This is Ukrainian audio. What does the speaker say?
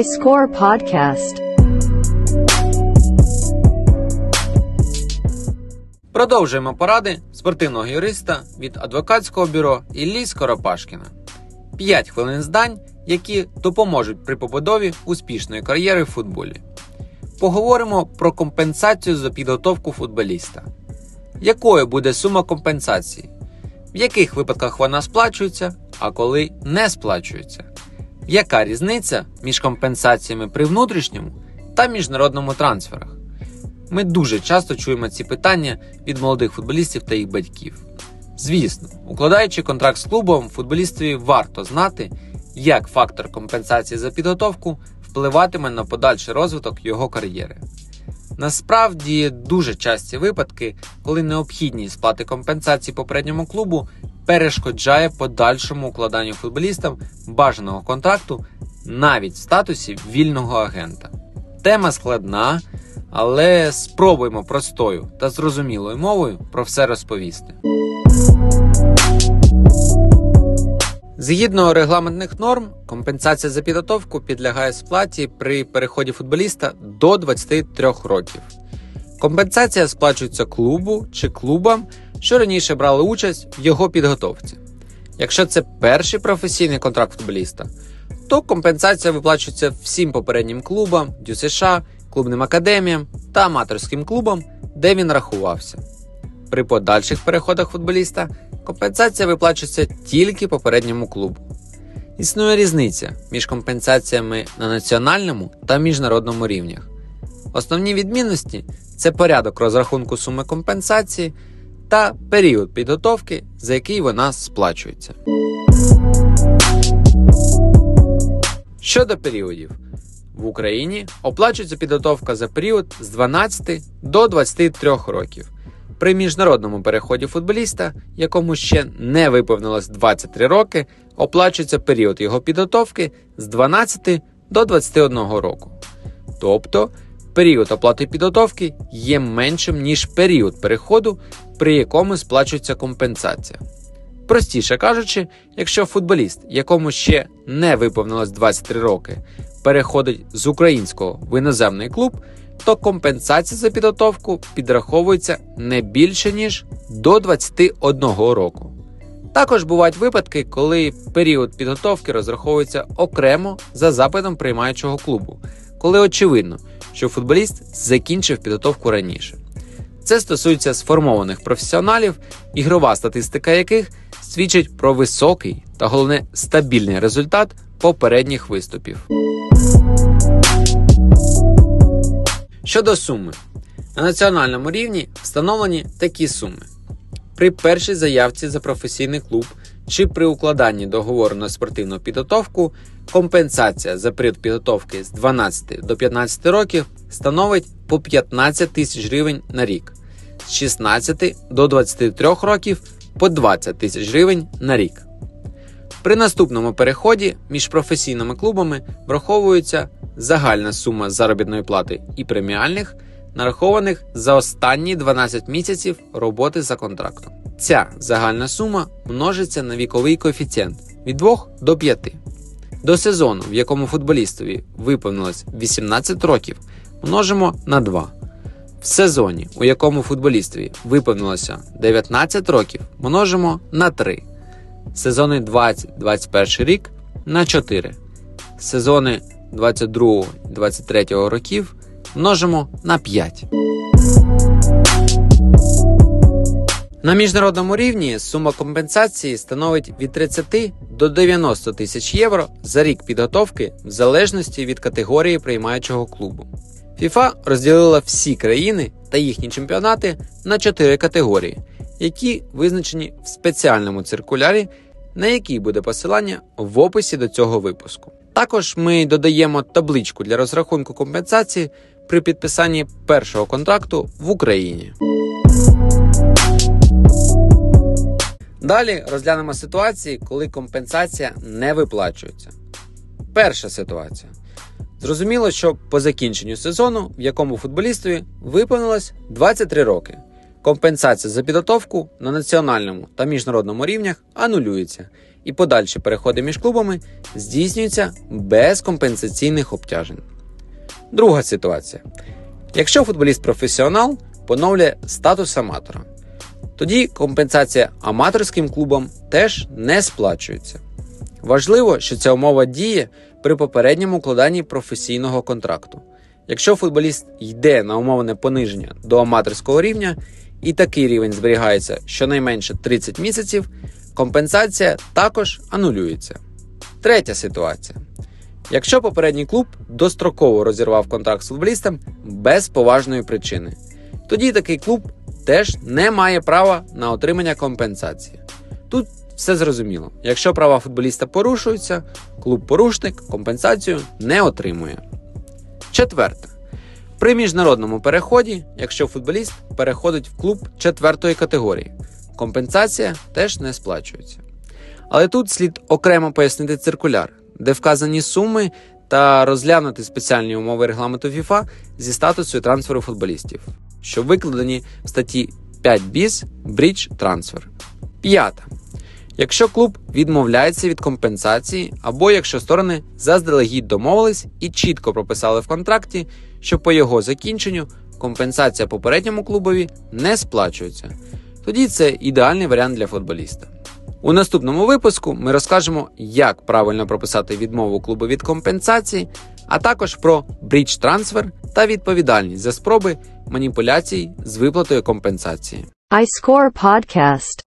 iScore Podcast. Продовжуємо поради спортивного юриста від адвокатського бюро Іллі Скоропашкіна. 5 хвилин здань, які допоможуть при побудові успішної кар'єри в футболі. Поговоримо про компенсацію за підготовку футболіста. Якою буде сума компенсації? В яких випадках вона сплачується, а коли не сплачується? Яка різниця між компенсаціями при внутрішньому та міжнародному трансферах? Ми дуже часто чуємо ці питання від молодих футболістів та їх батьків. Звісно, укладаючи контракт з клубом, футболістові варто знати, як фактор компенсації за підготовку впливатиме на подальший розвиток його кар'єри. Насправді дуже часті випадки, коли необхідність сплати компенсації попередньому клубу перешкоджає подальшому укладанню футболістам бажаного контракту навіть в статусі вільного агента. Тема складна, але спробуємо простою та зрозумілою мовою про все розповісти. Згідно регламентних норм, компенсація за підготовку підлягає сплаті при переході футболіста до 23 років. Компенсація сплачується клубу чи клубам, що раніше брали участь в його підготовці. Якщо це перший професійний контракт футболіста, то компенсація виплачується всім попереднім клубам, ДЮСШ, клубним академіям та аматорським клубам, де він рахувався. При подальших переходах футболіста компенсація виплачується тільки попередньому клубу. Існує різниця між компенсаціями на національному та міжнародному рівнях. Основні відмінності це порядок розрахунку суми компенсації та період підготовки, за який вона сплачується. Щодо періодів, в Україні оплачується підготовка за період з 12 до 23 років. При міжнародному переході футболіста, якому ще не виповнилось 23 роки, оплачується період його підготовки з 12 до 21 року. Тобто період оплати підготовки є меншим, ніж період переходу, при якому сплачується компенсація. Простіше кажучи, якщо футболіст, якому ще не виповнилось 23 роки, переходить з українського в іноземний клуб, то компенсація за підготовку підраховується не більше ніж до 21 року. Також бувають випадки, коли період підготовки розраховується окремо за запитом приймаючого клубу, коли очевидно, що футболіст закінчив підготовку раніше. Це стосується сформованих професіоналів, ігрова статистика яких свідчить про високий та головне стабільний результат попередніх виступів. Щодо суми, на національному рівні встановлені такі суми. При першій заявці за професійний клуб чи при укладанні договору на спортивну підготовку компенсація за період підготовки з 12 до 15 років становить по 15 тисяч гривень на рік, з 16 до 23 років по 20 тисяч гривень на рік. При наступному переході між професійними клубами враховується загальна сума заробітної плати і преміальних, нарахованих за останні 12 місяців роботи за контрактом. Ця загальна сума множиться на віковий коефіцієнт від 2 до 5. До сезону, в якому футболістові виповнилось 18 років, множимо на 2. В сезоні, у якому футболістові виповнилося 19 років, множимо на 3. Сезони 20-21 рік на 4. Сезони 22-23 років множимо на 5. На міжнародному рівні сума компенсації становить від 30 до 90 тисяч євро за рік підготовки в залежності від категорії приймаючого клубу. FIFA розділила всі країни та їхні чемпіонати на 4 категорії, які визначені в спеціальному циркулярі, на який буде посилання в описі до цього випуску. Також ми додаємо табличку для розрахунку компенсації при підписанні першого контракту в Україні. Далі розглянемо ситуації, коли компенсація не виплачується. Перша ситуація. Зрозуміло, що по закінченню сезону, в якому футболістові виповнилось 23 роки, компенсація за підготовку на національному та міжнародному рівнях анулюється, і подальші переходи між клубами здійснюються без компенсаційних обтяжень. Друга ситуація. Якщо футболіст професіонал поновлює статус аматора, тоді компенсація аматорським клубам теж не сплачується. Важливо, що ця умова діє при попередньому укладанні професійного контракту. Якщо футболіст йде на умовне пониження до аматорського рівня, і такий рівень зберігається щонайменше 30 місяців, компенсація також анулюється. Третя ситуація. Якщо попередній клуб достроково розірвав контракт з футболістом без поважної причини, тоді такий клуб теж не має права на отримання компенсації. Тут все зрозуміло. Якщо права футболіста порушуються, клуб-порушник компенсацію не отримує. Четверте. При міжнародному переході, якщо футболіст переходить в клуб четвертої категорії, компенсація теж не сплачується. Але тут слід окремо пояснити циркуляр, де вказані суми та розглянути спеціальні умови регламенту FIFA зі статусу трансферу футболістів, що викладені в статті 5 біз Bridge Transfer. П'ята. Якщо клуб відмовляється від компенсації, або якщо сторони заздалегідь домовились і чітко прописали в контракті, що по його закінченню компенсація попередньому клубові не сплачується, тоді це ідеальний варіант для футболіста. У наступному випуску ми розкажемо, як правильно прописати відмову клубу від компенсації, а також про брідж трансфер та відповідальність за спроби маніпуляцій з виплатою компенсації. iScore Podcast.